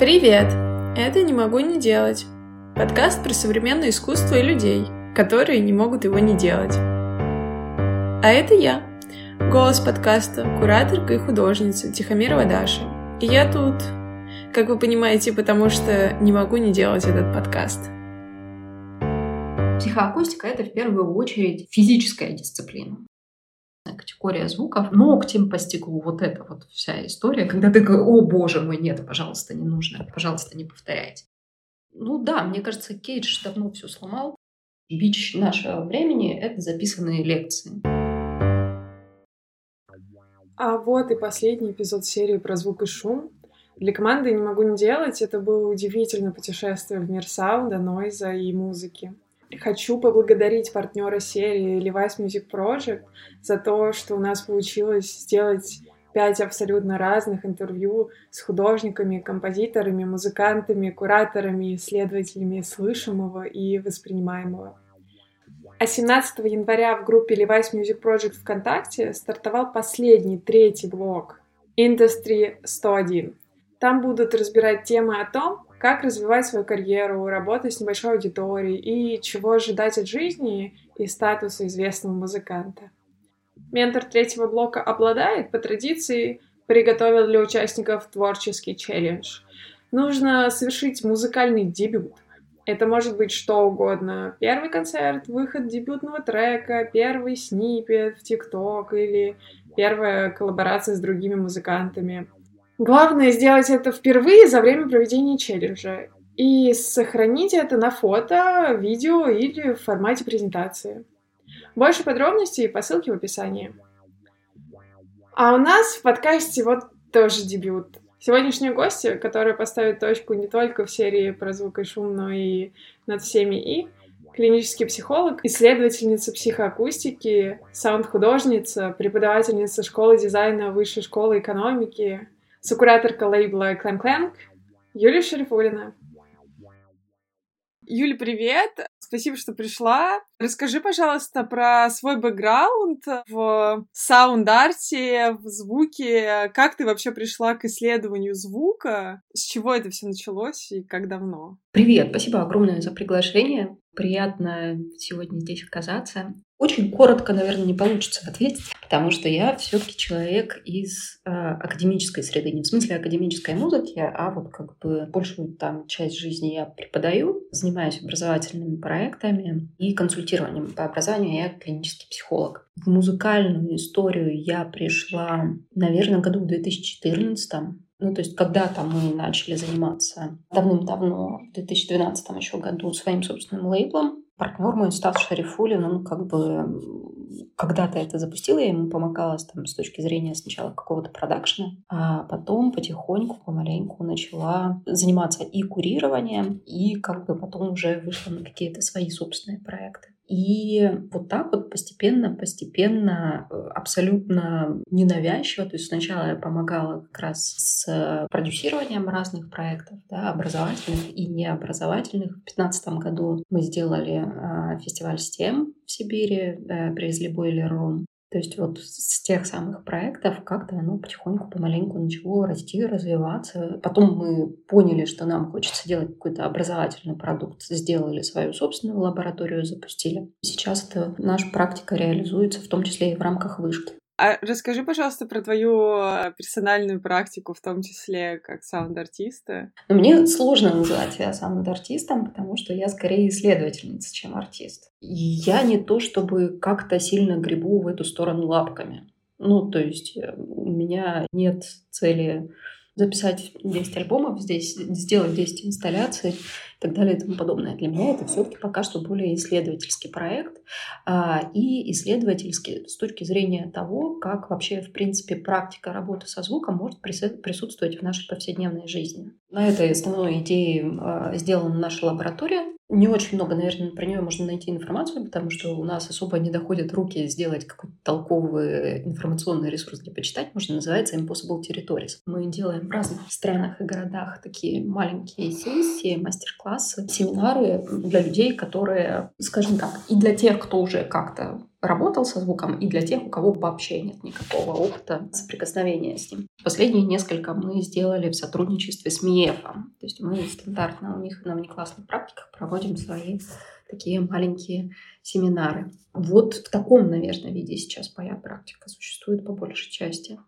Привет! Это «Не могу не делать» — подкаст про современное искусство и людей, которые не могут его не делать. А это я, голос подкаста, кураторка и художница Тихомирова Даша. И я тут, как вы понимаете, потому что не могу не делать этот подкаст. Психоакустика — это в первую очередь физическая дисциплина категория звуков. Ногтем по стеклу, вот эта вот вся история, когда ты говоришь, о боже мой, нет, пожалуйста, не нужно, пожалуйста, не повторяйте. Ну да, мне кажется, Кейдж давно все сломал. Бич нашего времени — это записанные лекции. А вот и последний эпизод серии про звук и шум. Для команды «Не могу не делать» это было удивительное путешествие в мир саунда, нойза и музыки. Хочу поблагодарить партнера серии Levi's Music Project за то, что у нас получилось сделать пять абсолютно разных интервью с художниками, композиторами, музыкантами, кураторами, исследователями слышимого и воспринимаемого. А 17 января в группе Levi's Music Project ВКонтакте стартовал последний, третий блок Industry 101. Там будут разбирать темы о том, как развивать свою карьеру, работать с небольшой аудиторией и чего ожидать от жизни и статуса известного музыканта. Ментор третьего блока обладает, по традиции, приготовил для участников творческий челлендж. Нужно совершить музыкальный дебют. Это может быть что угодно. Первый концерт, выход дебютного трека, первый снипет в ТикТок или первая коллаборация с другими музыкантами – Главное сделать это впервые за время проведения челленджа и сохранить это на фото, видео или в формате презентации. Больше подробностей по ссылке в описании. А у нас в подкасте вот тоже дебют. Сегодняшняя гостья, которая поставит точку не только в серии про звук и шум, но и над всеми и, клинический психолог, исследовательница психоакустики, саунд-художница, преподавательница школы дизайна Высшей школы экономики, сокураторка лейбла Klammklang Юлия Шарифуллина. Юля, привет! Спасибо, что пришла. Расскажи, пожалуйста, про свой бэкграунд в саунд-арте, в звуке. Как ты вообще пришла к исследованию звука? С чего это все началось и как давно? Привет, спасибо огромное за приглашение. Приятно сегодня здесь оказаться. Очень коротко, наверное, не получится ответить, потому что я все-таки человек из э, академической среды. Не в смысле академической музыки, а вот как бы большую там часть жизни я преподаю, занимаюсь образовательными проектами и консультированием по образованию. Я клинический психолог. В музыкальную историю я пришла, наверное, году в 2014 ну, то есть когда-то мы начали заниматься давным-давно, в 2012 еще году, своим собственным лейблом. Партнер мой Стас Шарифулин, он как бы когда-то это запустил, я ему помогала там, с точки зрения сначала какого-то продакшена, а потом потихоньку, помаленьку начала заниматься и курированием, и как бы потом уже вышла на какие-то свои собственные проекты. И вот так вот постепенно, постепенно, э, абсолютно ненавязчиво. То есть сначала я помогала как раз с продюсированием разных проектов, да, образовательных и необразовательных. В 2015 году мы сделали э, фестиваль STEM в Сибири, э, привезли бойлер рум. То есть вот с тех самых проектов как-то оно потихоньку, помаленьку начало расти, развиваться. Потом мы поняли, что нам хочется делать какой-то образовательный продукт, сделали свою собственную лабораторию, запустили. Сейчас эта наша практика реализуется в том числе и в рамках вышки. А расскажи, пожалуйста, про твою персональную практику, в том числе как саунд-артиста. Ну, мне сложно называть себя саунд-артистом, потому что я скорее исследовательница, чем артист. Я не то, чтобы как-то сильно гребу в эту сторону лапками. Ну, то есть э, у меня нет цели записать 10 альбомов, здесь сделать 10 инсталляций и так далее и тому подобное. Для меня это все-таки пока что более исследовательский проект а, и исследовательский с точки зрения того, как вообще, в принципе, практика работы со звуком может присутствовать в нашей повседневной жизни. На этой основной идее а, сделана наша лаборатория, не очень много, наверное, про нее можно найти информацию, потому что у нас особо не доходят руки сделать какой-то толковый информационный ресурс для почитать. Можно называется Impossible Territories. Мы делаем в разных странах и городах такие маленькие сессии, мастер-классы, семинары для людей, которые, скажем так, и для тех, кто уже как-то работал со звуком, и для тех, у кого вообще нет никакого опыта соприкосновения с ним. Последние несколько мы сделали в сотрудничестве с МИЭФом. То есть мы стандартно у них на внеклассных практиках проводим свои такие маленькие семинары. Вот в таком, наверное, виде сейчас моя практика существует по большей части.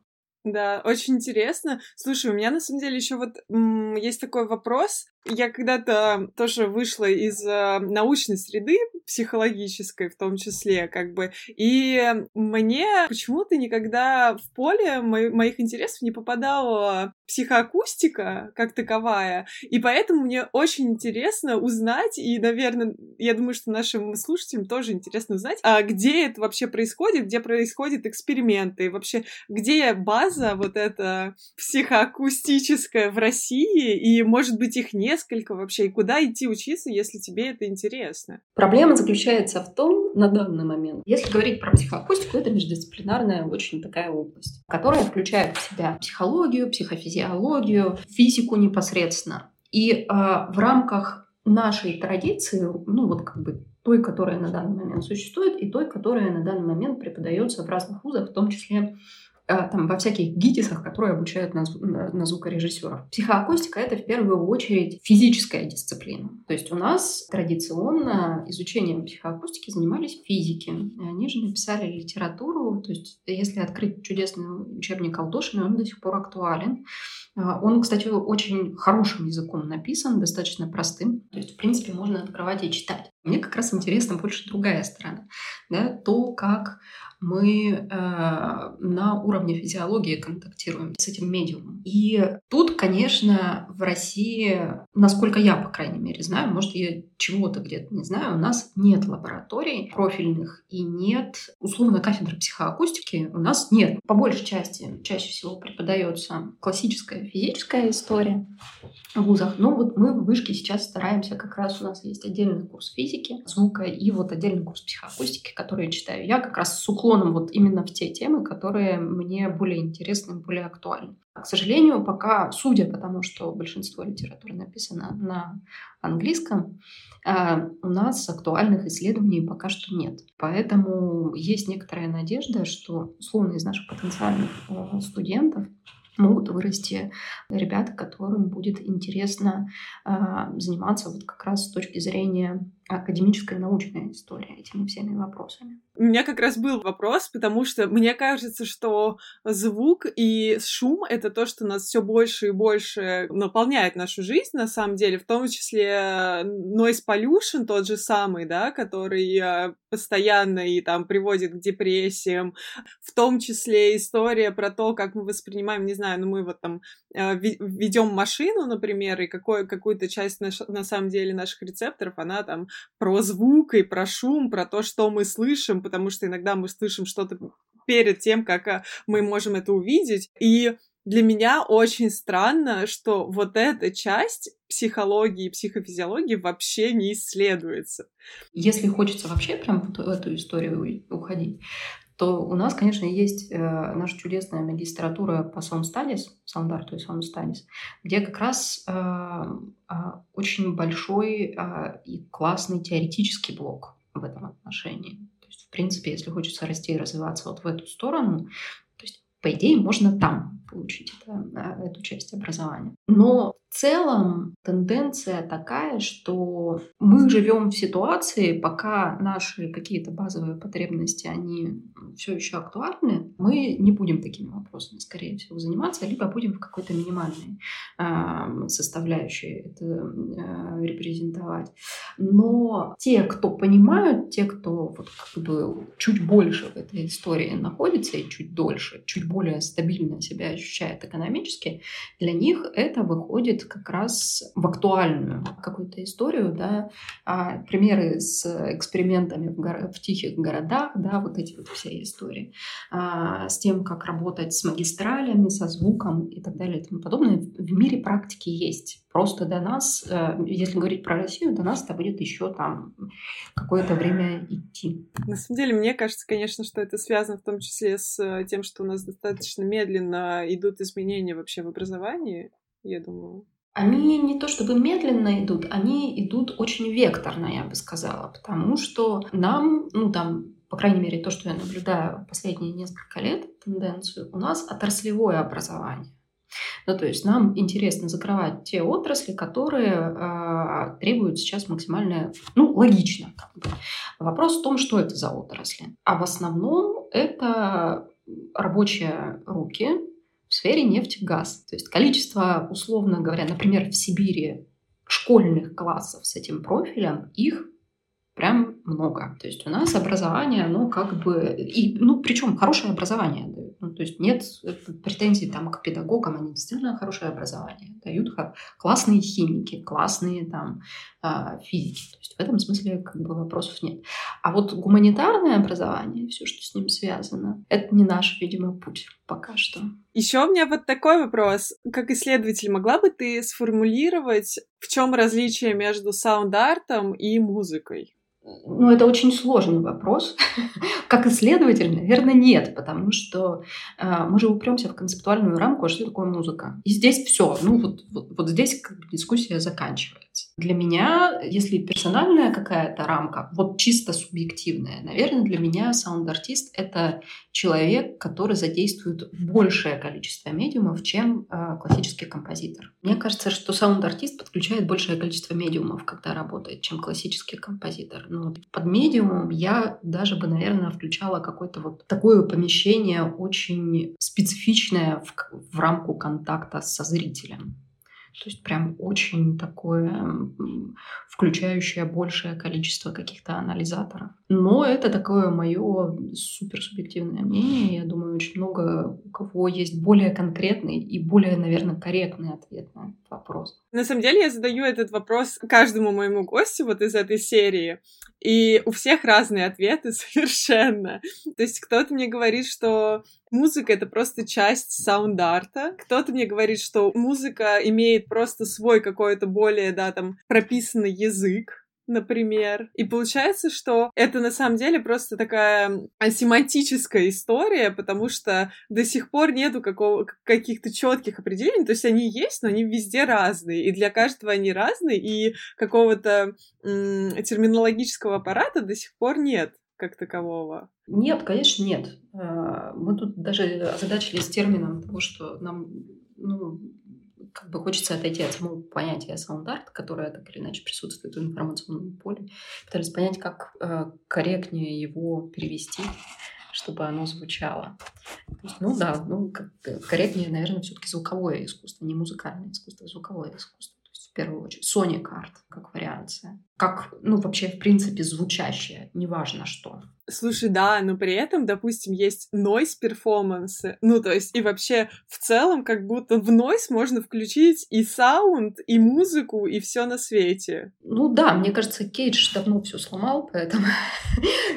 Да, очень интересно. Слушай, у меня на самом деле еще вот м- есть такой вопрос. Я когда-то тоже вышла из э, научной среды, психологической в том числе, как бы, и мне почему-то никогда в поле мо- моих интересов не попадала психоакустика как таковая, и поэтому мне очень интересно узнать, и, наверное, я думаю, что нашим слушателям тоже интересно узнать, а где это вообще происходит, где происходят эксперименты, вообще, где база вот эта психоакустическая в России, и, может быть, их несколько вообще, и куда идти учиться, если тебе это интересно? Проблема заключается в том, на данный момент, если говорить про психоакустику, это междисциплинарная очень такая область, которая включает в себя психологию, психофизиологию, физику непосредственно. И э, в рамках нашей традиции, ну вот как бы той, которая на данный момент существует, и той, которая на данный момент преподается в разных вузах, в том числе там, во всяких ГИТИСах, которые обучают на, на, на звукорежиссеров. Психоакустика — это в первую очередь физическая дисциплина. То есть у нас традиционно изучением психоакустики занимались физики. Они же написали литературу. То есть если открыть чудесный учебник Алдошина, он до сих пор актуален. А, он, кстати, очень хорошим языком написан, достаточно простым. То есть, в принципе, можно открывать и читать. Мне как раз интересна больше другая сторона. Да? То, как мы э, на уровне физиологии контактируем с этим медиумом. И тут, конечно, в России, насколько я, по крайней мере, знаю, может, я чего-то где-то не знаю, у нас нет лабораторий профильных и нет, условно, кафедры психоакустики у нас нет. По большей части чаще всего преподается классическая физическая история в вузах. Но вот мы в вышке сейчас стараемся, как раз у нас есть отдельный курс физики, звука и вот отдельный курс психоакустики, который читаю. Я как раз с уклоном вот именно в те темы, которые мне более интересны, более актуальны. К сожалению, пока, судя по тому, что большинство литературы написано на английском, а, у нас актуальных исследований пока что нет. Поэтому есть некоторая надежда, что, условно, из наших потенциальных э, студентов могут вырасти ребята, которым будет интересно э, заниматься вот как раз с точки зрения академическая научная история этими всеми вопросами. У меня как раз был вопрос, потому что мне кажется, что звук и шум — это то, что нас все больше и больше наполняет нашу жизнь, на самом деле, в том числе noise pollution тот же самый, да, который э, постоянно и там приводит к депрессиям, в том числе история про то, как мы воспринимаем, не знаю, ну мы вот там э, ведем машину, например, и какой, какую-то часть наш, на самом деле наших рецепторов, она там про звук и про шум, про то, что мы слышим, потому что иногда мы слышим что-то перед тем, как а, мы можем это увидеть. И для меня очень странно, что вот эта часть психологии и психофизиологии вообще не исследуется. Если хочется вообще прям в эту историю уходить, то у нас, конечно, есть э, наша чудесная магистратура по Sound Studies, Sound Art и Sound Studies, где как раз э, э, очень большой э, и классный теоретический блок в этом отношении. То есть, в принципе, если хочется расти и развиваться вот в эту сторону, то есть, по идее, можно там получить это, э, эту часть образования. Но в целом тенденция такая, что мы живем в ситуации, пока наши какие-то базовые потребности, они все еще актуальны, мы не будем такими вопросами, скорее всего, заниматься, либо будем в какой-то минимальной э, составляющей это э, репрезентовать. Но те, кто понимают, те, кто вот как бы чуть больше в этой истории находится и чуть дольше, чуть более стабильно себя ощущает экономически, для них это выходит как раз в актуальную какую-то историю, да, а, примеры с экспериментами в, горо- в тихих городах, да, вот эти вот все истории, а, с тем, как работать с магистралями, со звуком и так далее и тому подобное. В мире практики есть. Просто до нас, э, если говорить про Россию, до нас это будет еще там какое-то время идти. На самом деле, мне кажется, конечно, что это связано в том числе с э, тем, что у нас достаточно медленно идут изменения вообще в образовании, я думаю. Они не то чтобы медленно идут, они идут очень векторно, я бы сказала, потому что нам, ну там, по крайней мере, то, что я наблюдаю последние несколько лет, тенденцию, у нас отраслевое образование. Ну, то есть нам интересно закрывать те отрасли, которые э, требуют сейчас максимально, ну, логично. Как бы. Вопрос в том, что это за отрасли. А в основном это рабочие руки в сфере нефть-газ. То есть количество, условно говоря, например, в Сибири школьных классов с этим профилем, их прям много. То есть у нас образование, оно как бы... И, ну, причем хорошее образование. Ну, то есть нет претензий там к педагогам, они действительно хорошее образование дают. Классные химики, классные там а, физики. То есть в этом смысле как бы вопросов нет. А вот гуманитарное образование, все, что с ним связано, это не наш, видимо, путь пока что. Еще у меня вот такой вопрос. Как исследователь, могла бы ты сформулировать, в чем различие между саунд-артом и музыкой? Ну, это очень сложный вопрос. как исследователь, наверное, нет, потому что э, мы же упремся в концептуальную рамку, а что такое музыка. И здесь все. Ну, вот, вот, вот здесь как бы дискуссия заканчивается. Для меня, если персональная какая-то рамка, вот чисто субъективная, наверное, для меня саунд-артист — это человек, который задействует большее количество медиумов, чем э, классический композитор. Мне кажется, что саунд-артист подключает большее количество медиумов, когда работает, чем классический композитор. Ну, под медиумом я даже бы, наверное, включала какое-то вот такое помещение очень специфичное в, в рамку контакта со зрителем. То есть прям очень такое, включающее большее количество каких-то анализаторов. Но это такое мое суперсубъективное мнение. Я думаю, очень много у кого есть более конкретный и более, наверное, корректный ответ на этот вопрос. На самом деле я задаю этот вопрос каждому моему гостю вот из этой серии. И у всех разные ответы совершенно. То есть кто-то мне говорит, что музыка — это просто часть саунд-арта. Кто-то мне говорит, что музыка имеет просто свой какой-то более, да, там, прописанный язык например. И получается, что это на самом деле просто такая семантическая история, потому что до сих пор нету какого, каких-то четких определений, то есть они есть, но они везде разные, и для каждого они разные, и какого-то м- терминологического аппарата до сих пор нет как такового? Нет, конечно, нет. А, мы тут даже озадачились термином того, что нам ну, как бы хочется отойти от самого понятия саунд-арт, которое так или иначе присутствует в информационном поле. Пытались понять, как э, корректнее его перевести, чтобы оно звучало. ну да, ну как, корректнее, наверное, все-таки звуковое искусство, не музыкальное искусство, а звуковое искусство. То есть в первую очередь Sonic Art как вариация. Как, ну вообще, в принципе, звучащее, неважно что. Слушай, да, но при этом, допустим, есть noise перформансы. Ну, то есть, и вообще, в целом, как будто в noise можно включить и саунд, и музыку, и все на свете. Ну да, мне кажется, Кейдж давно все сломал, поэтому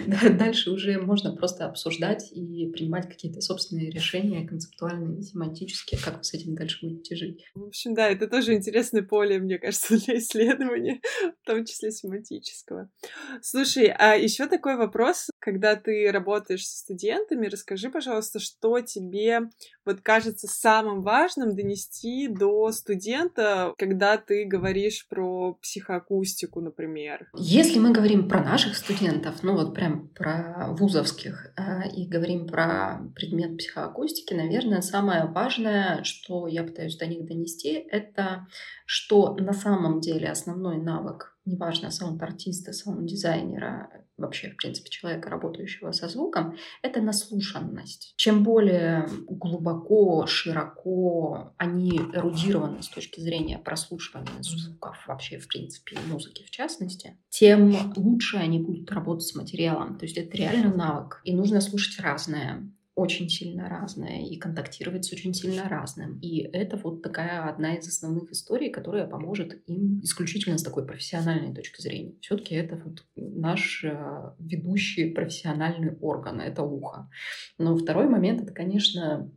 дальше уже можно просто обсуждать и принимать какие-то собственные решения, концептуальные, семантические, как вы с этим дальше будете жить. В общем, да, это тоже интересное поле, мне кажется, для исследования, в том числе семантического. Слушай, а еще такой вопрос когда ты работаешь с студентами, расскажи, пожалуйста, что тебе вот кажется самым важным донести до студента, когда ты говоришь про психоакустику, например? Если мы говорим про наших студентов, ну вот прям про вузовских, э, и говорим про предмет психоакустики, наверное, самое важное, что я пытаюсь до них донести, это что на самом деле основной навык неважно, саунд-артиста, саунд-дизайнера, вообще, в принципе, человека, работающего со звуком, это наслушанность. Чем более глубоко, широко они эрудированы с точки зрения прослушивания звуков, вообще, в принципе, музыки в частности, тем лучше они будут работать с материалом. То есть это реально навык. И нужно слушать разное очень сильно разное и контактировать с очень сильно разным. И это вот такая одна из основных историй, которая поможет им исключительно с такой профессиональной точки зрения. Все-таки это вот наш э, ведущий профессиональный орган, это ухо. Но второй момент это, конечно,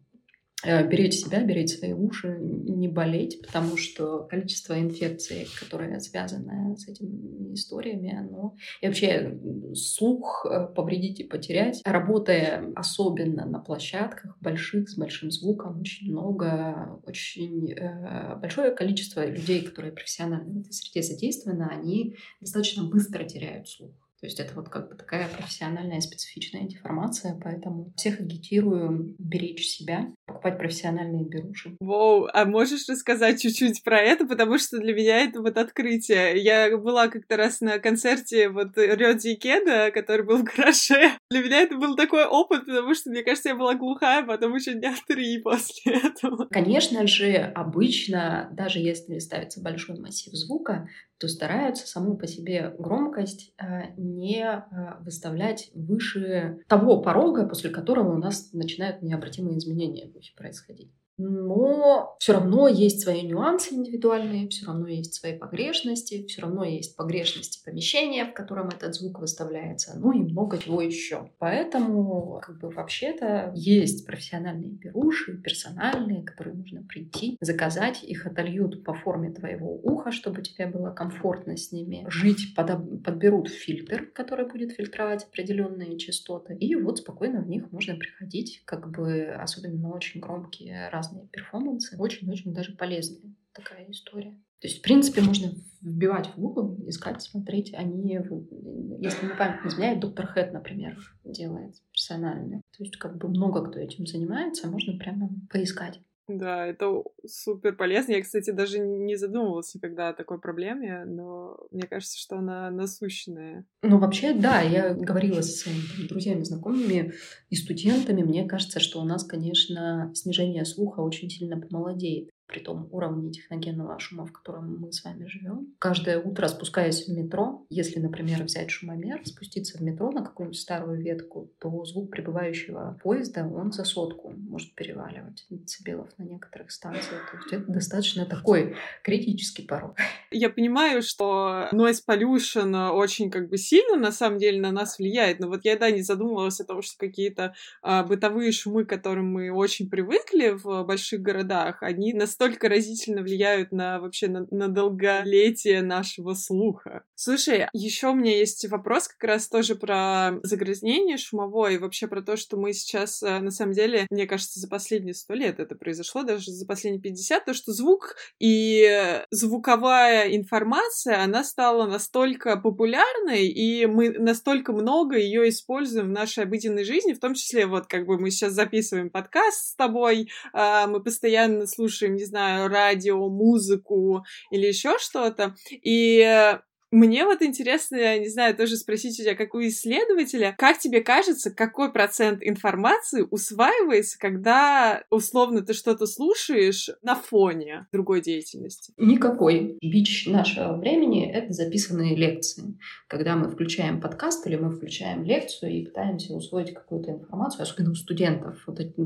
беречь себя, беречь свои уши, не болеть, потому что количество инфекций, которые связаны с этими историями, оно и вообще слух э, повредить и потерять. Работая особенно на площадках больших, с большим звуком, очень много, очень э, большое количество людей, которые профессионально в этой среде задействованы, они достаточно быстро теряют слух. То есть это вот как бы такая профессиональная специфичная деформация, поэтому всех агитирую беречь себя, покупать профессиональные беруши. Воу, а можешь рассказать чуть-чуть про это, потому что для меня это вот открытие. Я была как-то раз на концерте вот Рёдзи Кеда, который был в гараже. Для меня это был такой опыт, потому что, мне кажется, я была глухая потом еще дня три после этого. Конечно же, обычно, даже если ставится большой массив звука, то стараются саму по себе громкость э, не э, выставлять выше того порога, после которого у нас начинают необратимые изменения происходить но все равно есть свои нюансы индивидуальные, все равно есть свои погрешности, все равно есть погрешности помещения, в котором этот звук выставляется, ну и много чего еще. Поэтому, как бы вообще-то, есть профессиональные беруши, персональные, которые нужно прийти, заказать, их отольют по форме твоего уха, чтобы тебе было комфортно с ними жить, под, подберут фильтр, который будет фильтровать определенные частоты, и вот спокойно в них можно приходить, как бы особенно на очень громкие разные разные перформансы, очень-очень даже полезные такая история. То есть, в принципе, можно вбивать в Google, искать, смотреть. Они, если не память не изменяет, доктор Хэт, например, делает персонально. То есть, как бы много кто этим занимается, можно прямо поискать. Да, это супер полезно. Я, кстати, даже не задумывалась никогда о такой проблеме, но мне кажется, что она насущная. Ну, вообще, да, я говорила со своими друзьями, знакомыми и студентами. Мне кажется, что у нас, конечно, снижение слуха очень сильно помолодеет при том уровне техногенного шума, в котором мы с вами живем. Каждое утро, спускаясь в метро, если, например, взять шумомер, спуститься в метро на какую-нибудь старую ветку, то звук прибывающего поезда, он за сотку может переваливать децибелов на некоторых станциях. То есть это достаточно такой критический порог. Я понимаю, что noise pollution очень как бы сильно на самом деле на нас влияет, но вот я да не задумывалась о том, что какие-то а, бытовые шумы, к которым мы очень привыкли в больших городах, они нас настолько разительно влияют на вообще на, на долголетие нашего слуха. Слушай, еще у меня есть вопрос как раз тоже про загрязнение шумовое и вообще про то, что мы сейчас, э, на самом деле, мне кажется, за последние сто лет это произошло, даже за последние 50, то, что звук и звуковая информация, она стала настолько популярной, и мы настолько много ее используем в нашей обыденной жизни, в том числе вот как бы мы сейчас записываем подкаст с тобой, а, мы постоянно слушаем, не знаю, радио, музыку или еще что-то. И мне вот интересно, я не знаю, тоже спросить у тебя, как у исследователя, как тебе кажется, какой процент информации усваивается, когда условно ты что-то слушаешь на фоне другой деятельности? Никакой. Бич нашего времени — это записанные лекции. Когда мы включаем подкаст или мы включаем лекцию и пытаемся усвоить какую-то информацию, особенно у студентов, вот это,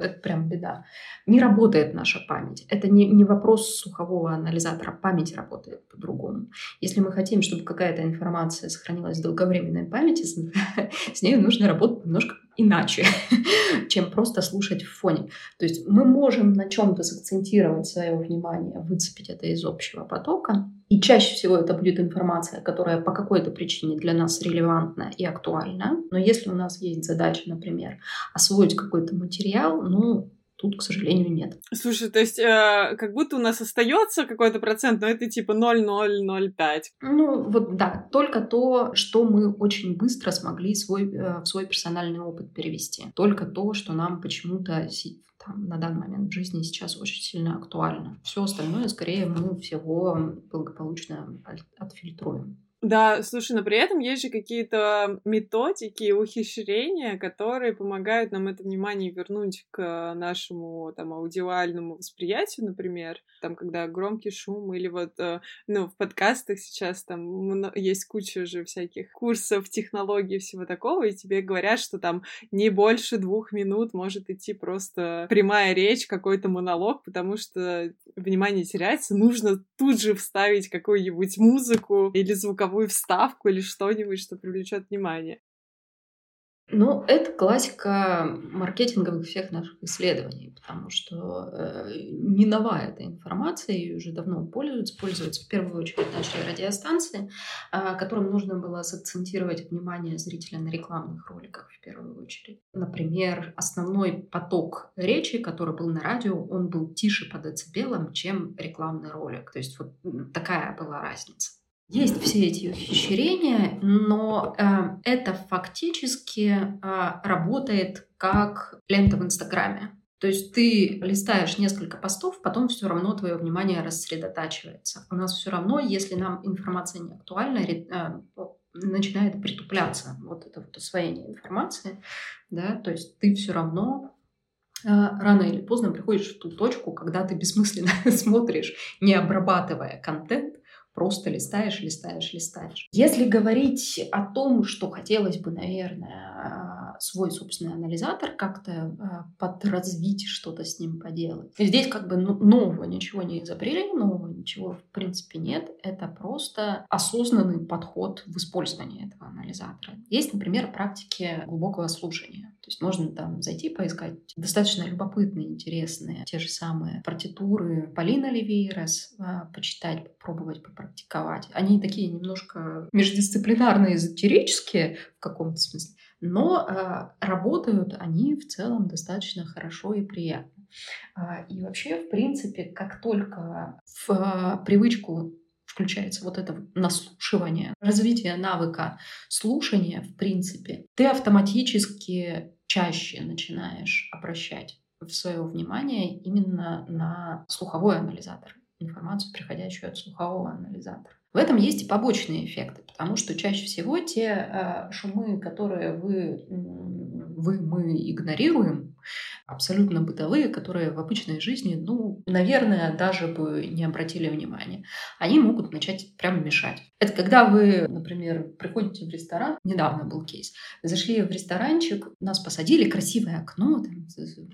это прям беда. Не работает наша память. Это не, не вопрос сухового анализатора. Память работает по-другому. Если мы хотим, чтобы какая-то информация сохранилась в долговременной памяти, с ней нужно работать немножко иначе, чем просто слушать в фоне. То есть мы можем на чем-то сакцентировать свое внимание, выцепить это из общего потока, и чаще всего это будет информация, которая по какой-то причине для нас релевантна и актуальна. Но если у нас есть задача, например, освоить какой-то материал, ну, Тут, к сожалению, нет. Слушай, то есть э, как будто у нас остается какой-то процент, но это типа 0,005. Ну, вот да, только то, что мы очень быстро смогли свой, э, в свой персональный опыт перевести. Только то, что нам почему-то там, на данный момент в жизни сейчас очень сильно актуально. Все остальное, скорее, мы всего благополучно отфильтруем. Да, слушай, но при этом есть же какие-то методики, ухищрения, которые помогают нам это внимание вернуть к нашему там аудиальному восприятию, например, там, когда громкий шум или вот, э, ну, в подкастах сейчас там есть куча же всяких курсов, технологий, всего такого, и тебе говорят, что там не больше двух минут может идти просто прямая речь, какой-то монолог, потому что внимание теряется, нужно тут же вставить какую-нибудь музыку или звуковую звуковую вставку или что-нибудь, что привлечет внимание. Ну, это классика маркетинговых всех наших исследований, потому что э, не новая эта информация, ее уже давно пользуются, пользуются в первую очередь наши радиостанции, э, которым нужно было сакцентировать внимание зрителя на рекламных роликах в первую очередь. Например, основной поток речи, который был на радио, он был тише по децибелам, чем рекламный ролик. То есть вот такая была разница. Есть все эти ухищрения, но э, это фактически э, работает как лента в Инстаграме. То есть ты листаешь несколько постов, потом все равно твое внимание рассредотачивается. У нас все равно, если нам информация не актуальна, э, начинает притупляться вот это вот освоение информации, да, то есть ты все равно э, рано или поздно приходишь в ту точку, когда ты бессмысленно смотришь, не обрабатывая контент, просто листаешь, листаешь, листаешь. Если говорить о том, что хотелось бы, наверное, свой собственный анализатор как-то э, подразвить, что-то с ним поделать. Здесь как бы ну, нового ничего не изобрели, нового ничего в принципе нет. Это просто осознанный подход в использовании этого анализатора. Есть, например, практики глубокого слушания. То есть можно там зайти поискать достаточно любопытные, интересные, те же самые партитуры Полина Ливейрес, э, почитать, попробовать, попрактиковать. Они такие немножко междисциплинарные, эзотерические в каком-то смысле, но э, работают они в целом достаточно хорошо и приятно. Э, и вообще, в принципе, как только в э, привычку включается вот это наслушивание, развитие навыка слушания, в принципе, ты автоматически чаще начинаешь обращать свое внимание именно на слуховой анализатор, информацию, приходящую от слухового анализатора. В этом есть и побочные эффекты, потому что чаще всего те э, шумы, которые вы, вы, мы игнорируем, абсолютно бытовые, которые в обычной жизни, ну, наверное, даже бы не обратили внимания, они могут начать прямо мешать. Это когда вы, например, приходите в ресторан, недавно был кейс, зашли в ресторанчик, нас посадили, красивое окно, там,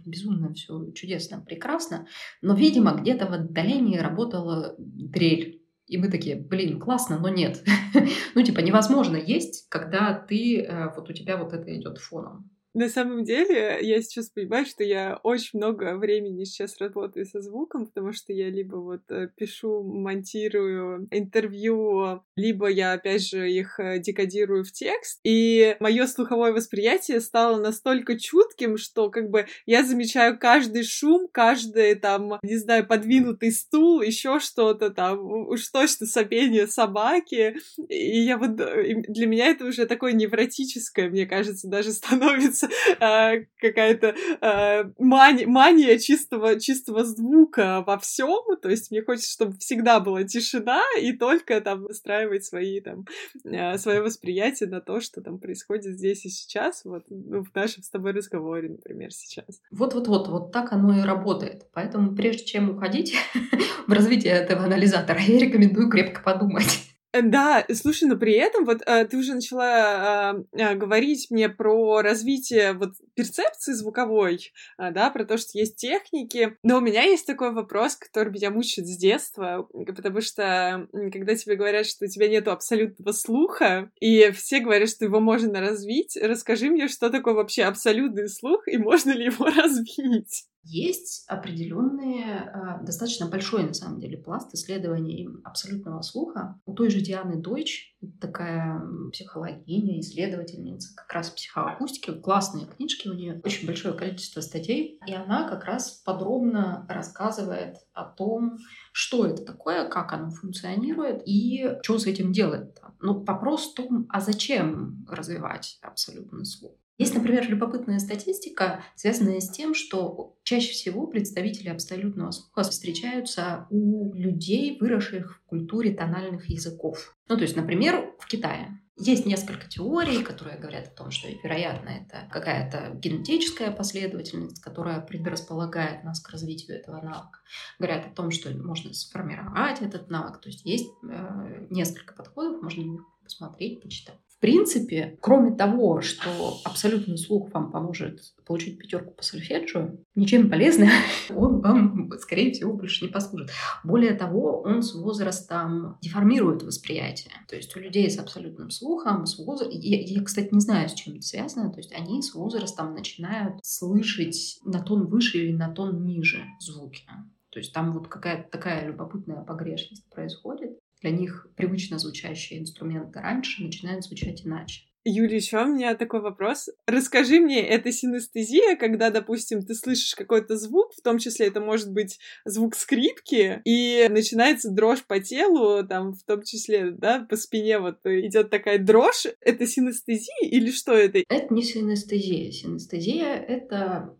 безумно все чудесно, прекрасно, но, видимо, где-то в отдалении работала дрель и мы такие, блин, классно, но нет. ну, типа, невозможно есть, когда ты, э, вот у тебя вот это идет фоном. На самом деле, я сейчас понимаю, что я очень много времени сейчас работаю со звуком, потому что я либо вот э, пишу, монтирую интервью, либо я, опять же, их э, декодирую в текст. И мое слуховое восприятие стало настолько чутким, что как бы я замечаю каждый шум, каждый там, не знаю, подвинутый стул, еще что-то там, уж точно сопение собаки. И я вот э, для меня это уже такое невротическое, мне кажется, даже становится э, какая-то э, мания, мания чистого, чистого звука во всем. То есть мне хочется, чтобы всегда была тишина и только там выстраивать свои там э, свое восприятие на то, что там происходит здесь и сейчас, вот ну, в нашем с тобой разговоре, например, сейчас. Вот-вот-вот, вот так оно и работает. Поэтому прежде чем уходить в развитие этого анализатора, я рекомендую крепко подумать. Да, слушай, но при этом вот э, ты уже начала э, э, говорить мне про развитие вот перцепции звуковой, да, про то, что есть техники. Но у меня есть такой вопрос, который меня мучает с детства, потому что когда тебе говорят, что у тебя нету абсолютного слуха, и все говорят, что его можно развить, расскажи мне, что такое вообще абсолютный слух и можно ли его развить? Есть определенные, а, достаточно большой, на самом деле, пласт исследований абсолютного слуха. У той же Дианы Дойч, такая психологиня, исследовательница как раз психоакустики, классные книжки у нее, очень большое количество статей, и она как раз подробно рассказывает о том, что это такое, как оно функционирует и что с этим делать. Ну, вопрос в том, а зачем развивать абсолютный слух? Есть, например, любопытная статистика, связанная с тем, что чаще всего представители абсолютного слуха встречаются у людей, выросших в культуре тональных языков. Ну, то есть, например, в Китае. Есть несколько теорий, которые говорят о том, что, вероятно, это какая-то генетическая последовательность, которая предрасполагает нас к развитию этого навыка. Говорят о том, что можно сформировать этот навык. То есть есть э, несколько подходов, можно посмотреть, почитать. В принципе, кроме того, что абсолютный слух вам поможет получить пятерку по сольфеджио, ничем полезным он вам, скорее всего, больше не послужит. Более того, он с возрастом деформирует восприятие. То есть у людей с абсолютным слухом, с воз... я, я, кстати, не знаю, с чем это связано, то есть они с возрастом начинают слышать на тон выше или на тон ниже звуки. То есть там вот какая-то такая любопытная погрешность происходит для них привычно звучащие инструменты раньше начинают звучать иначе. Юля, еще у меня такой вопрос. Расскажи мне, это синестезия, когда, допустим, ты слышишь какой-то звук, в том числе это может быть звук скрипки, и начинается дрожь по телу, там, в том числе, да, по спине вот идет такая дрожь. Это синестезия или что это? Это не синестезия. Синестезия — это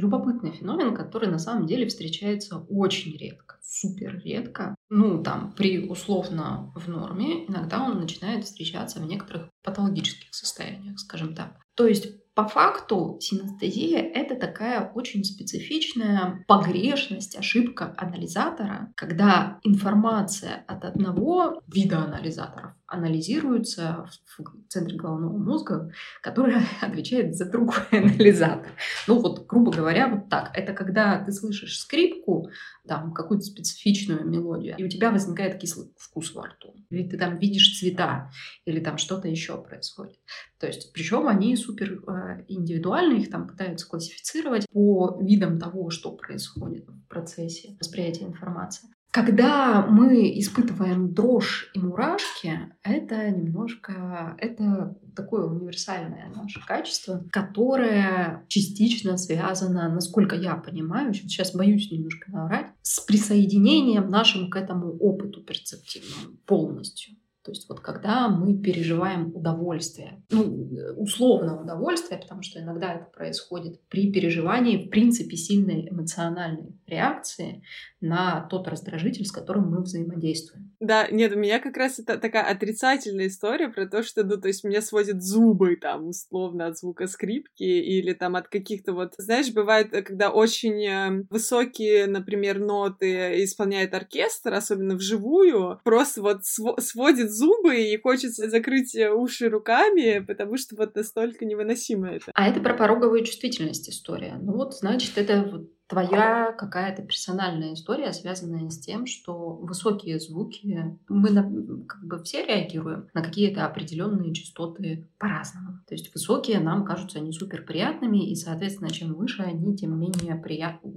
любопытный феномен, который на самом деле встречается очень редко, супер редко. Ну, там, при условно в норме, иногда он начинает встречаться в некоторых патологических состояниях, скажем так. То есть по факту синестезия — это такая очень специфичная погрешность, ошибка анализатора, когда информация от одного вида анализаторов анализируется в центре головного мозга, который отвечает за другой анализатор. Ну вот, грубо говоря, вот так. Это когда ты слышишь скрипку, там, какую-то специфичную мелодию, и у тебя возникает кислый вкус во рту. Или ты там видишь цвета, или там что-то еще происходит. То есть, причем они супер э, индивидуальны, их там пытаются классифицировать по видам того, что происходит в процессе восприятия информации. Когда мы испытываем дрожь и мурашки, это немножко, это такое универсальное наше качество, которое частично связано, насколько я понимаю, сейчас боюсь немножко наврать, с присоединением нашим к этому опыту перцептивному полностью. То есть вот когда мы переживаем удовольствие, ну, условно удовольствие, потому что иногда это происходит при переживании, в принципе, сильной эмоциональной реакции на тот раздражитель, с которым мы взаимодействуем. Да, нет, у меня как раз это такая отрицательная история про то, что, ну, то есть меня сводят зубы там условно от звука скрипки или там от каких-то вот, знаешь, бывает, когда очень э, высокие, например, ноты исполняет оркестр, особенно вживую, просто вот сводит зубы и хочется закрыть уши руками, потому что вот настолько невыносимо это. А это про пороговую чувствительность история. Ну вот, значит, это вот твоя какая-то персональная история, связанная с тем, что высокие звуки, мы на, как бы все реагируем на какие-то определенные частоты по-разному. То есть высокие нам кажутся не супер приятными, и, соответственно, чем выше они, тем менее приятны.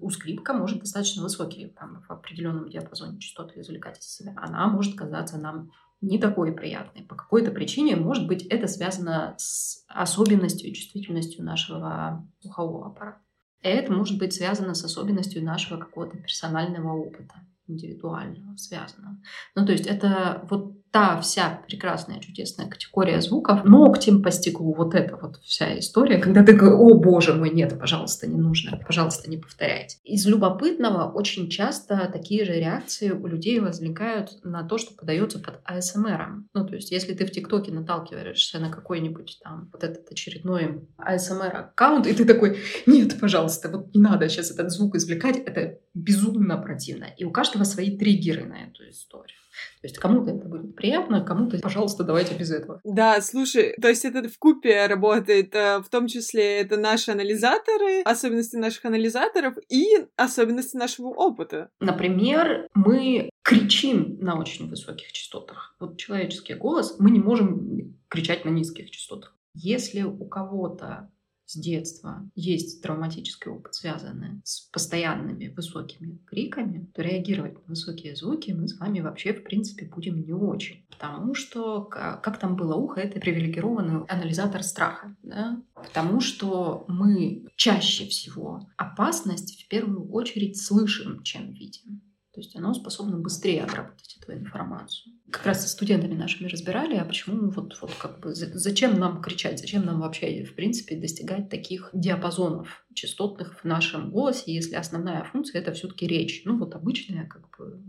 У скрипка может достаточно высокие, там, в определенном диапазоне частоты извлекать из себя. Она может казаться нам не такой приятной. По какой-то причине, может быть, это связано с особенностью и чувствительностью нашего слухового аппарата. Это может быть связано с особенностью нашего какого-то персонального опыта, индивидуального, связанного. Ну, то есть это вот та вся прекрасная, чудесная категория звуков, ногтем по стеклу, вот эта вот вся история, когда ты говоришь, о боже мой, нет, пожалуйста, не нужно, пожалуйста, не повторяйте. Из любопытного очень часто такие же реакции у людей возникают на то, что подается под АСМР. Ну, то есть, если ты в ТикТоке наталкиваешься на какой-нибудь там вот этот очередной АСМР-аккаунт, и ты такой, нет, пожалуйста, вот не надо сейчас этот звук извлекать, это безумно противно. И у каждого свои триггеры на эту историю. То есть кому-то это будет приятно, кому-то, пожалуйста, давайте без этого. Да, слушай, то есть это в купе работает, э, в том числе это наши анализаторы, особенности наших анализаторов и особенности нашего опыта. Например, мы кричим на очень высоких частотах. Вот человеческий голос, мы не можем кричать на низких частотах. Если у кого-то с детства есть травматический опыт, связанный с постоянными высокими криками, то реагировать на высокие звуки мы с вами вообще, в принципе, будем не очень. Потому что, как там было ухо, это привилегированный анализатор страха. Да? Потому что мы чаще всего опасность в первую очередь слышим, чем видим. То есть оно способно быстрее обработать эту информацию. Как раз со студентами нашими разбирали, а почему вот, вот как бы зачем нам кричать, зачем нам вообще в принципе достигать таких диапазонов частотных в нашем голосе, если основная функция это все-таки речь. Ну вот обычная как бы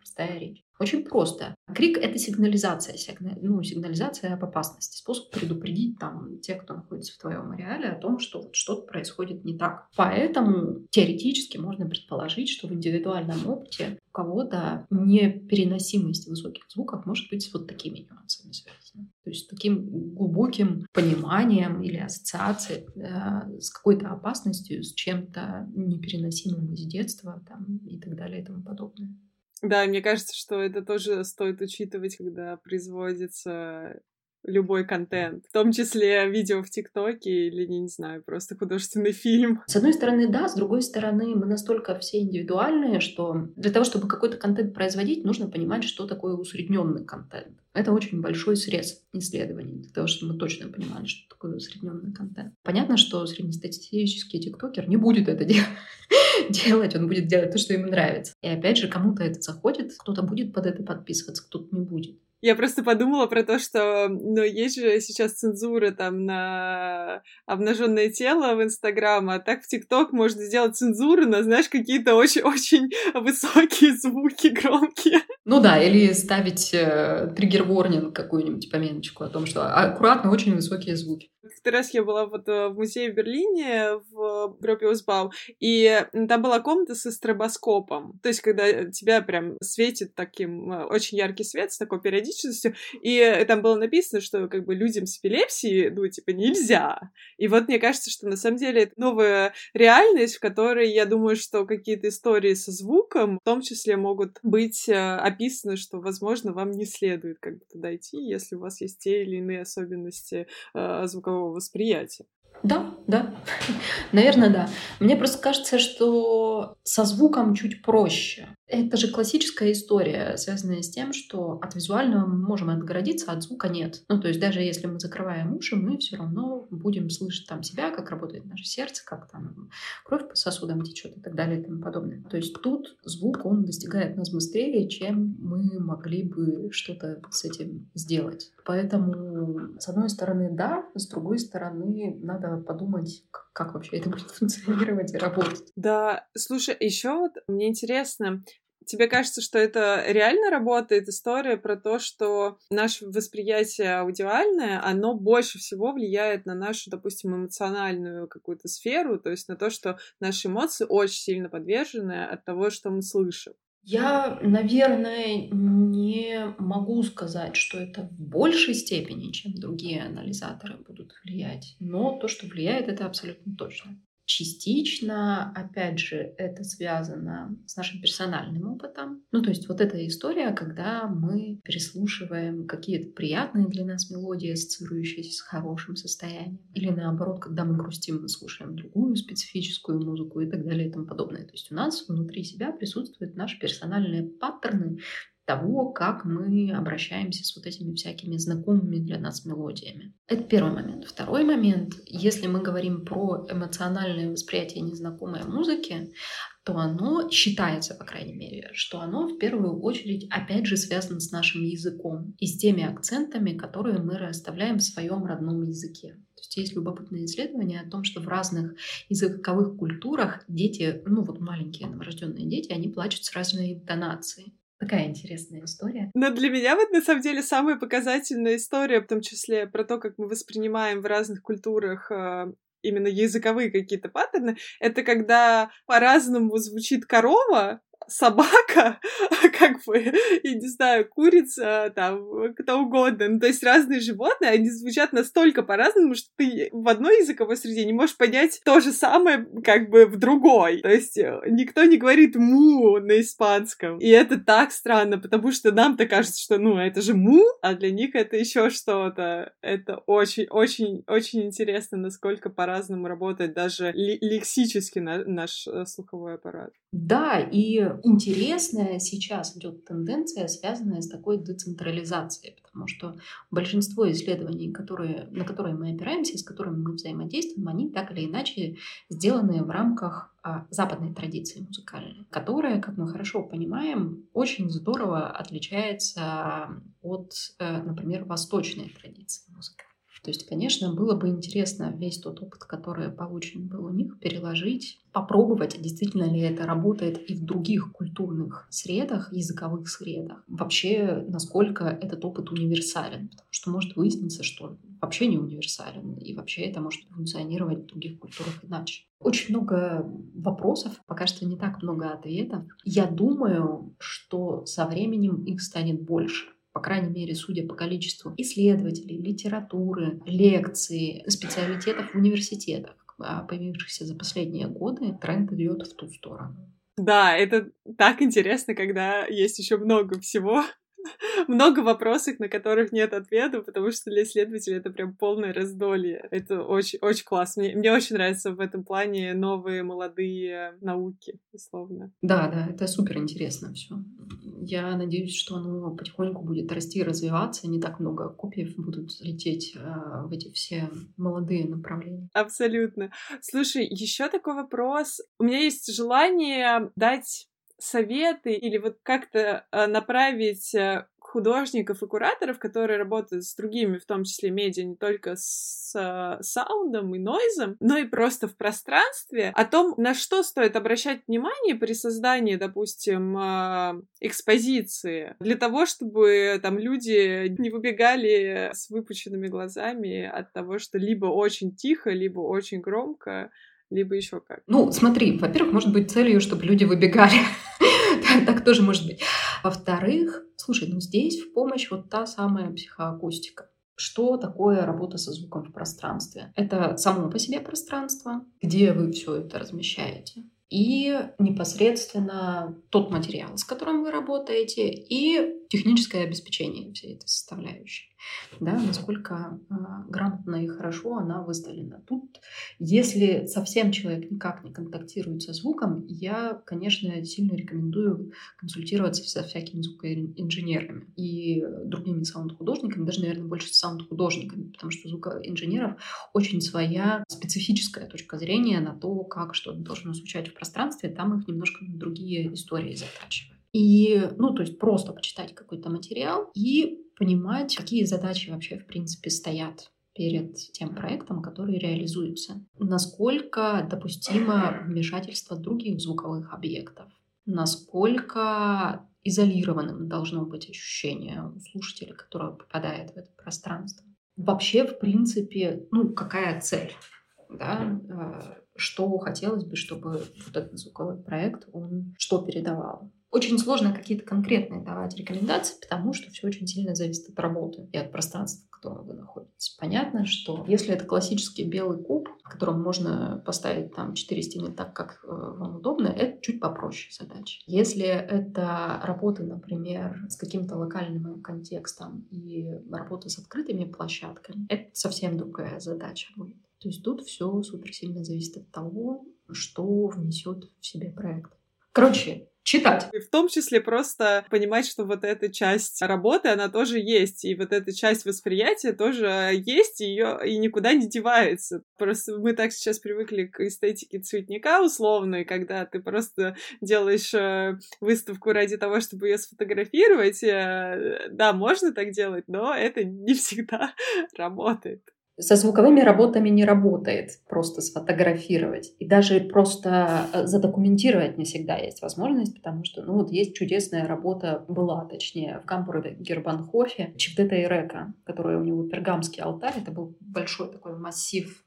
простая речь. Очень просто. Крик — это сигнализация, сигна... ну, сигнализация об опасности, способ предупредить там тех, кто находится в твоем ареале, о том, что вот что-то происходит не так. Поэтому теоретически можно предположить, что в индивидуальном опыте у кого-то непереносимость высоких звуков может быть с вот такими нюансами связана. То есть с таким глубоким пониманием или ассоциацией э, с какой-то опасностью, с чем-то непереносимым из детства там, и так далее и тому подобное. Да, мне кажется, что это тоже стоит учитывать, когда производится любой контент, в том числе видео в ТикТоке или, не, не знаю, просто художественный фильм. С одной стороны, да, с другой стороны, мы настолько все индивидуальные, что для того, чтобы какой-то контент производить, нужно понимать, что такое усредненный контент. Это очень большой срез исследований, для того, чтобы мы точно понимали, что такое усредненный контент. Понятно, что среднестатистический тиктокер не будет это делать делать, он будет делать то, что ему нравится. И опять же, кому-то это заходит, кто-то будет под это подписываться, кто-то не будет. Я просто подумала про то, что, ну, есть же сейчас цензура там на обнаженное тело в Инстаграм, а так в ТикТок можно сделать цензуру на, знаешь, какие-то очень-очень высокие звуки, громкие. Ну да, или ставить э, триггер-ворнинг какую-нибудь пометочку о том, что аккуратно очень высокие звуки. Как-то раз я была вот э, в музее в Берлине, в Гропиусбау, и там была комната со стробоскопом. То есть, когда тебя прям светит таким э, очень яркий свет с такой периодичностью, и там было написано, что как бы людям с эпилепсией, ну, типа, нельзя. И вот мне кажется, что на самом деле это новая реальность, в которой я думаю, что какие-то истории со звуком в том числе могут быть э, описаны, что, возможно, вам не следует как бы туда идти, если у вас есть те или иные особенности э, звукового восприятия. Да, да. Наверное, да. Мне просто кажется, что со звуком чуть проще. Это же классическая история, связанная с тем, что от визуального мы можем отгородиться, а от звука нет. Ну, то есть даже если мы закрываем уши, мы все равно будем слышать там себя, как работает наше сердце, как там кровь по сосудам течет и так далее и тому подобное. То есть тут звук, он достигает нас быстрее, чем мы могли бы что-то с этим сделать. Поэтому, с одной стороны, да, с другой стороны, надо подумать, как вообще это будет функционировать и работать. Да, слушай, еще вот мне интересно, Тебе кажется, что это реально работает история про то, что наше восприятие аудиальное, оно больше всего влияет на нашу, допустим, эмоциональную какую-то сферу, то есть на то, что наши эмоции очень сильно подвержены от того, что мы слышим. Я, наверное, не могу сказать, что это в большей степени, чем другие анализаторы будут влиять, но то, что влияет, это абсолютно точно. Частично, опять же, это связано с нашим персональным опытом. Ну, то есть вот эта история, когда мы переслушиваем какие-то приятные для нас мелодии, ассоциирующиеся с хорошим состоянием. Или наоборот, когда мы грустим, мы слушаем другую специфическую музыку и так далее и тому подобное. То есть у нас внутри себя присутствуют наши персональные паттерны, того, как мы обращаемся с вот этими всякими знакомыми для нас мелодиями. Это первый момент. Второй момент, если мы говорим про эмоциональное восприятие незнакомой музыки, то оно считается, по крайней мере, что оно в первую очередь опять же связано с нашим языком и с теми акцентами, которые мы расставляем в своем родном языке. То есть есть любопытное исследование о том, что в разных языковых культурах дети, ну вот маленькие новорожденные дети, они плачут с разной интонацией. Такая интересная история. Но для меня вот на самом деле самая показательная история, в том числе про то, как мы воспринимаем в разных культурах э, именно языковые какие-то паттерны, это когда по-разному звучит корова, собака, как бы, я не знаю, курица, там, кто угодно. Ну, то есть разные животные, они звучат настолько по-разному, что ты в одной языковой среде не можешь понять то же самое, как бы, в другой. То есть э, никто не говорит «му» на испанском. И это так странно, потому что нам-то кажется, что, ну, это же «му», а для них это еще что-то. Это очень-очень-очень интересно, насколько по-разному работает даже лексически наш э, слуховой аппарат. Да, и интересная сейчас идет тенденция, связанная с такой децентрализацией, потому что большинство исследований, которые, на которые мы опираемся, с которыми мы взаимодействуем, они так или иначе сделаны в рамках а, западной традиции музыкальной, которая, как мы хорошо понимаем, очень здорово отличается от, э, например, восточной традиции музыки. То есть, конечно, было бы интересно весь тот опыт, который получен был у них, переложить, попробовать, действительно ли это работает и в других культурных средах, языковых средах. Вообще, насколько этот опыт универсален. Потому что может выясниться, что вообще не универсален, и вообще это может функционировать в других культурах иначе. Очень много вопросов, пока что не так много ответов. Я думаю, что со временем их станет больше по крайней мере, судя по количеству исследователей, литературы, лекций, специалитетов в университетах, а, появившихся за последние годы, тренд идет в ту сторону. Да, это так интересно, когда есть еще много всего много вопросов, на которых нет ответа, потому что для исследователя это прям полное раздолье. Это очень, очень классно. Мне, мне очень нравятся в этом плане новые молодые науки, условно. Да, да, это супер интересно все. Я надеюсь, что оно потихоньку будет расти, развиваться. Не так много копий будут лететь э, в эти все молодые направления. Абсолютно. Слушай, еще такой вопрос. У меня есть желание дать советы или вот как-то э, направить э, художников и кураторов, которые работают с другими, в том числе медиа, не только с э, саундом и нойзом, но и просто в пространстве, о том, на что стоит обращать внимание при создании, допустим, э, экспозиции, для того, чтобы там люди не выбегали с выпученными глазами от того, что либо очень тихо, либо очень громко, либо еще как. Ну, смотри, во-первых, может быть целью, чтобы люди выбегали. так тоже может быть. Во-вторых, слушай, ну здесь в помощь вот та самая психоакустика. Что такое работа со звуком в пространстве? Это само по себе пространство, где вы все это размещаете и непосредственно тот материал, с которым вы работаете, и техническое обеспечение всей этой составляющей. Да, насколько э, грамотно и хорошо она выставлена. Тут, если совсем человек никак не контактирует со звуком, я, конечно, сильно рекомендую консультироваться со всякими звукоинженерами и другими саунд-художниками, даже, наверное, больше саунд-художниками, потому что звукоинженеров очень своя специфическая точка зрения на то, как что-то должно звучать в пространстве, там их немножко другие истории затачивают. И, ну, то есть просто почитать какой-то материал и понимать, какие задачи вообще, в принципе, стоят перед тем проектом, который реализуется. Насколько допустимо вмешательство других звуковых объектов. Насколько изолированным должно быть ощущение у слушателя, который попадает в это пространство. Вообще, в принципе, ну, какая цель? Да? Э, что хотелось бы, чтобы вот этот звуковой проект, он что передавал? Очень сложно какие-то конкретные давать рекомендации, потому что все очень сильно зависит от работы и от пространства, в котором вы находитесь. Понятно, что если это классический белый куб, в котором можно поставить там четыре стены так, как э, вам удобно, это чуть попроще задача. Если это работа, например, с каким-то локальным контекстом и работа с открытыми площадками, это совсем другая задача будет. То есть тут все супер сильно зависит от того, что внесет в себе проект. Короче, читать. И в том числе просто понимать, что вот эта часть работы, она тоже есть, и вот эта часть восприятия тоже есть, и ее и никуда не девается. Просто мы так сейчас привыкли к эстетике цветника условной, когда ты просто делаешь э, выставку ради того, чтобы ее сфотографировать. Э, да, можно так делать, но это не всегда работает. Со звуковыми работами не работает просто сфотографировать. И даже просто э, задокументировать не всегда есть возможность, потому что, ну, вот есть чудесная работа, была, точнее, в Гамбурге Гербанхофе, Чевдета и Река, который у него пергамский алтарь. Это был большой такой массив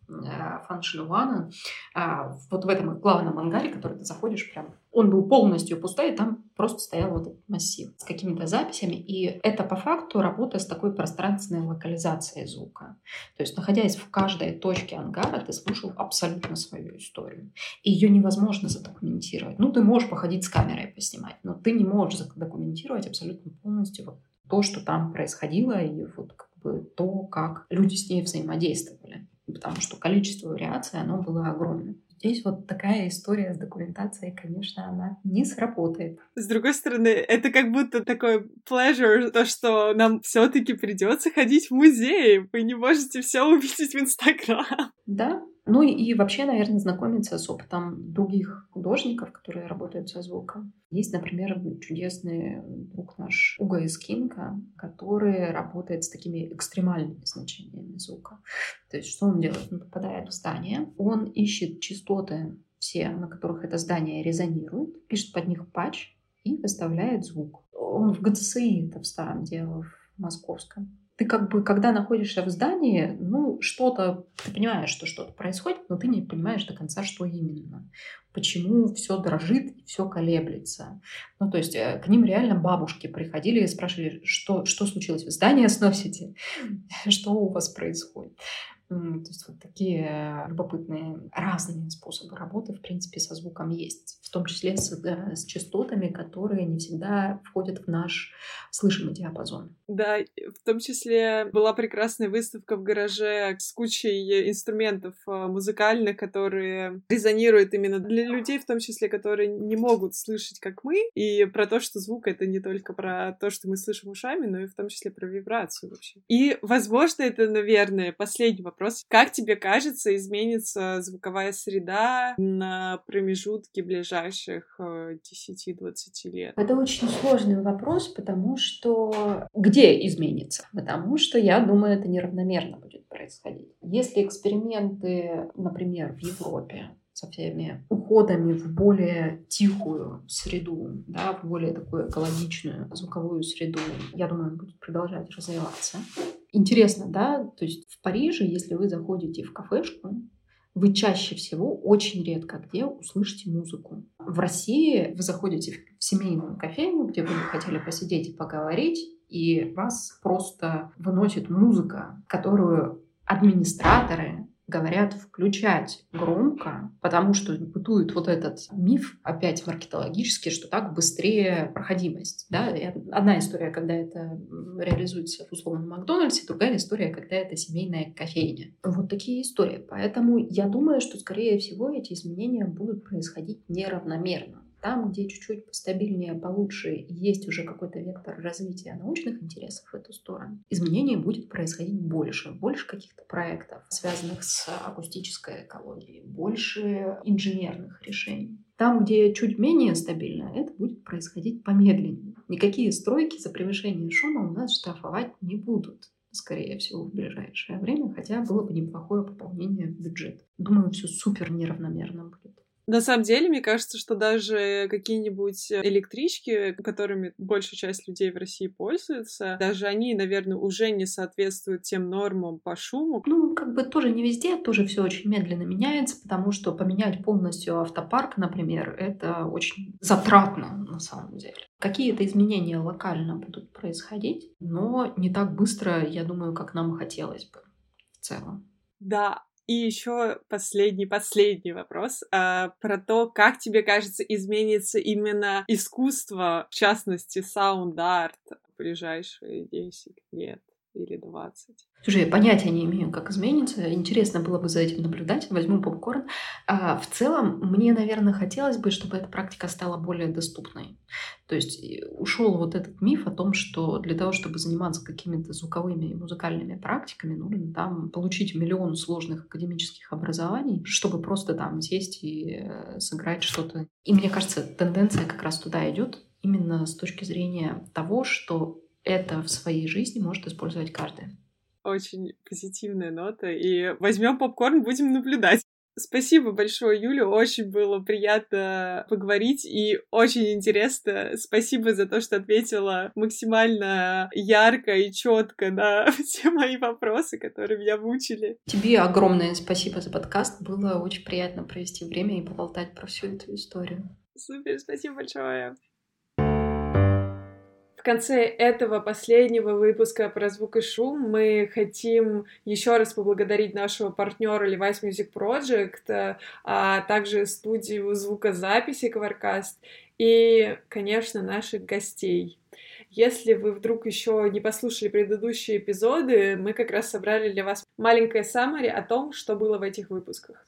Фаншилуана, а, вот в этом главном ангаре, который ты заходишь прям, он был полностью пустой, и там просто стоял вот этот массив с какими-то записями, и это по факту работа с такой пространственной локализацией звука. То есть, находясь в каждой точке ангара, ты слушал абсолютно свою историю. И ее невозможно задокументировать. Ну, ты можешь походить с камерой поснимать, но ты не можешь задокументировать абсолютно полностью вот то, что там происходило, и вот как бы то, как люди с ней взаимодействовали потому что количество вариаций, оно было огромным. Здесь вот такая история с документацией, конечно, она не сработает. С другой стороны, это как будто такой pleasure, то, что нам все таки придется ходить в музей. Вы не можете все увидеть в Инстаграм. Да, ну и вообще, наверное, знакомиться с опытом других художников, которые работают со звуком. Есть, например, чудесный друг наш Уго Искинка, который работает с такими экстремальными значениями звука. То есть что он делает? Он попадает в здание, он ищет частоты все, на которых это здание резонирует, пишет под них патч и выставляет звук. Он в ГЦИ это в старом делал, в московском ты как бы, когда находишься в здании, ну, что-то, ты понимаешь, что что-то происходит, но ты не понимаешь до конца, что именно. Почему все дрожит все колеблется. Ну, то есть э, к ним реально бабушки приходили и спрашивали, что, что случилось, вы здание сносите, что у вас происходит. То есть вот такие любопытные разные способы работы, в принципе, со звуком есть. В том числе с, с частотами, которые не всегда входят в наш слышимый диапазон. Да, в том числе была прекрасная выставка в гараже с кучей инструментов а, музыкальных, которые резонируют именно для людей, в том числе, которые не могут слышать, как мы, и про то, что звук — это не только про то, что мы слышим ушами, но и в том числе про вибрацию вообще. И, возможно, это, наверное, последний вопрос. Как тебе кажется, изменится звуковая среда на промежутке ближайших 10-20 э, лет? Это очень сложный вопрос, потому что где изменится? Потому что, я думаю, это неравномерно будет происходить. Если эксперименты, например, в Европе со всеми уходами в более тихую среду, да, в более такую экологичную звуковую среду, я думаю, он будет продолжать развиваться. Интересно, да, то есть в Париже, если вы заходите в кафешку, вы чаще всего очень редко где услышите музыку. В России вы заходите в семейную кофейню, где вы хотели посидеть и поговорить, и вас просто выносит музыка, которую администраторы говорят включать громко, потому что бытует вот этот миф, опять маркетологический, что так быстрее проходимость. Да? Одна история, когда это реализуется в условном Макдональдсе, другая история, когда это семейная кофейня. Вот такие истории. Поэтому я думаю, что, скорее всего, эти изменения будут происходить неравномерно. Там, где чуть-чуть постабильнее, получше, есть уже какой-то вектор развития научных интересов в эту сторону, изменений будет происходить больше. Больше каких-то проектов, связанных с акустической экологией, больше инженерных решений. Там, где чуть менее стабильно, это будет происходить помедленнее. Никакие стройки за превышение шума у нас штрафовать не будут скорее всего, в ближайшее время, хотя было бы неплохое пополнение бюджета. Думаю, все супер неравномерно будет. На самом деле, мне кажется, что даже какие-нибудь электрички, которыми большая часть людей в России пользуются, даже они, наверное, уже не соответствуют тем нормам по шуму. Ну, как бы тоже не везде, тоже все очень медленно меняется, потому что поменять полностью автопарк, например, это очень затратно на самом деле. Какие-то изменения локально будут происходить, но не так быстро, я думаю, как нам хотелось бы в целом. Да, и еще последний, последний вопрос а, про то, как тебе кажется изменится именно искусство, в частности, саунд-арт в ближайшие 10 лет или 20. Слушай, я понятия не имею, как изменится. Интересно было бы за этим наблюдать. Возьму попкорн. А, в целом, мне, наверное, хотелось бы, чтобы эта практика стала более доступной. То есть ушел вот этот миф о том, что для того, чтобы заниматься какими-то звуковыми и музыкальными практиками, нужно там получить миллион сложных академических образований, чтобы просто там сесть и э, сыграть что-то. И мне кажется, тенденция как раз туда идет, именно с точки зрения того, что это в своей жизни может использовать каждый очень позитивная нота. И возьмем попкорн, будем наблюдать. Спасибо большое, Юля. Очень было приятно поговорить и очень интересно. Спасибо за то, что ответила максимально ярко и четко на все мои вопросы, которые меня мучили. Тебе огромное спасибо за подкаст. Было очень приятно провести время и поболтать про всю эту историю. Супер, спасибо большое. В конце этого последнего выпуска про звук и шум мы хотим еще раз поблагодарить нашего партнера Levi's Music Project, а также студию звукозаписи Кваркаст и, конечно, наших гостей. Если вы вдруг еще не послушали предыдущие эпизоды, мы как раз собрали для вас маленькое саммари о том, что было в этих выпусках.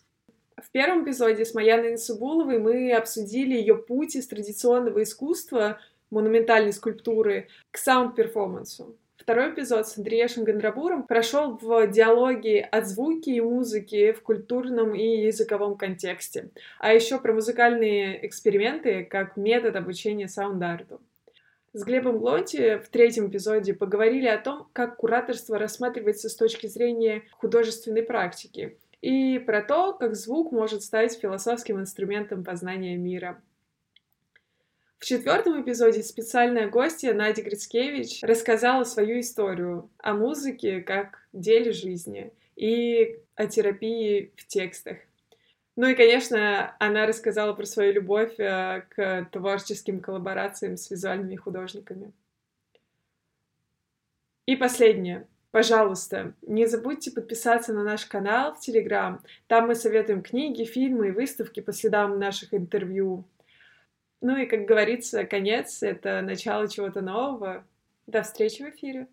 В первом эпизоде с Маяной Инсубуловой мы обсудили ее путь из традиционного искусства монументальной скульптуры к саунд-перформансу. Второй эпизод с Андреем Гандрабуром прошел в диалоге от звуки и музыки в культурном и языковом контексте, а еще про музыкальные эксперименты как метод обучения саунд-арту. С Глебом Глонти в третьем эпизоде поговорили о том, как кураторство рассматривается с точки зрения художественной практики, и про то, как звук может стать философским инструментом познания мира. В четвертом эпизоде специальная гостья Надя Грицкевич рассказала свою историю о музыке как деле жизни и о терапии в текстах. Ну и, конечно, она рассказала про свою любовь э, к творческим коллаборациям с визуальными художниками. И последнее. Пожалуйста, не забудьте подписаться на наш канал в Телеграм. Там мы советуем книги, фильмы и выставки по следам наших интервью. Ну и, как говорится, конец — это начало чего-то нового. До встречи в эфире!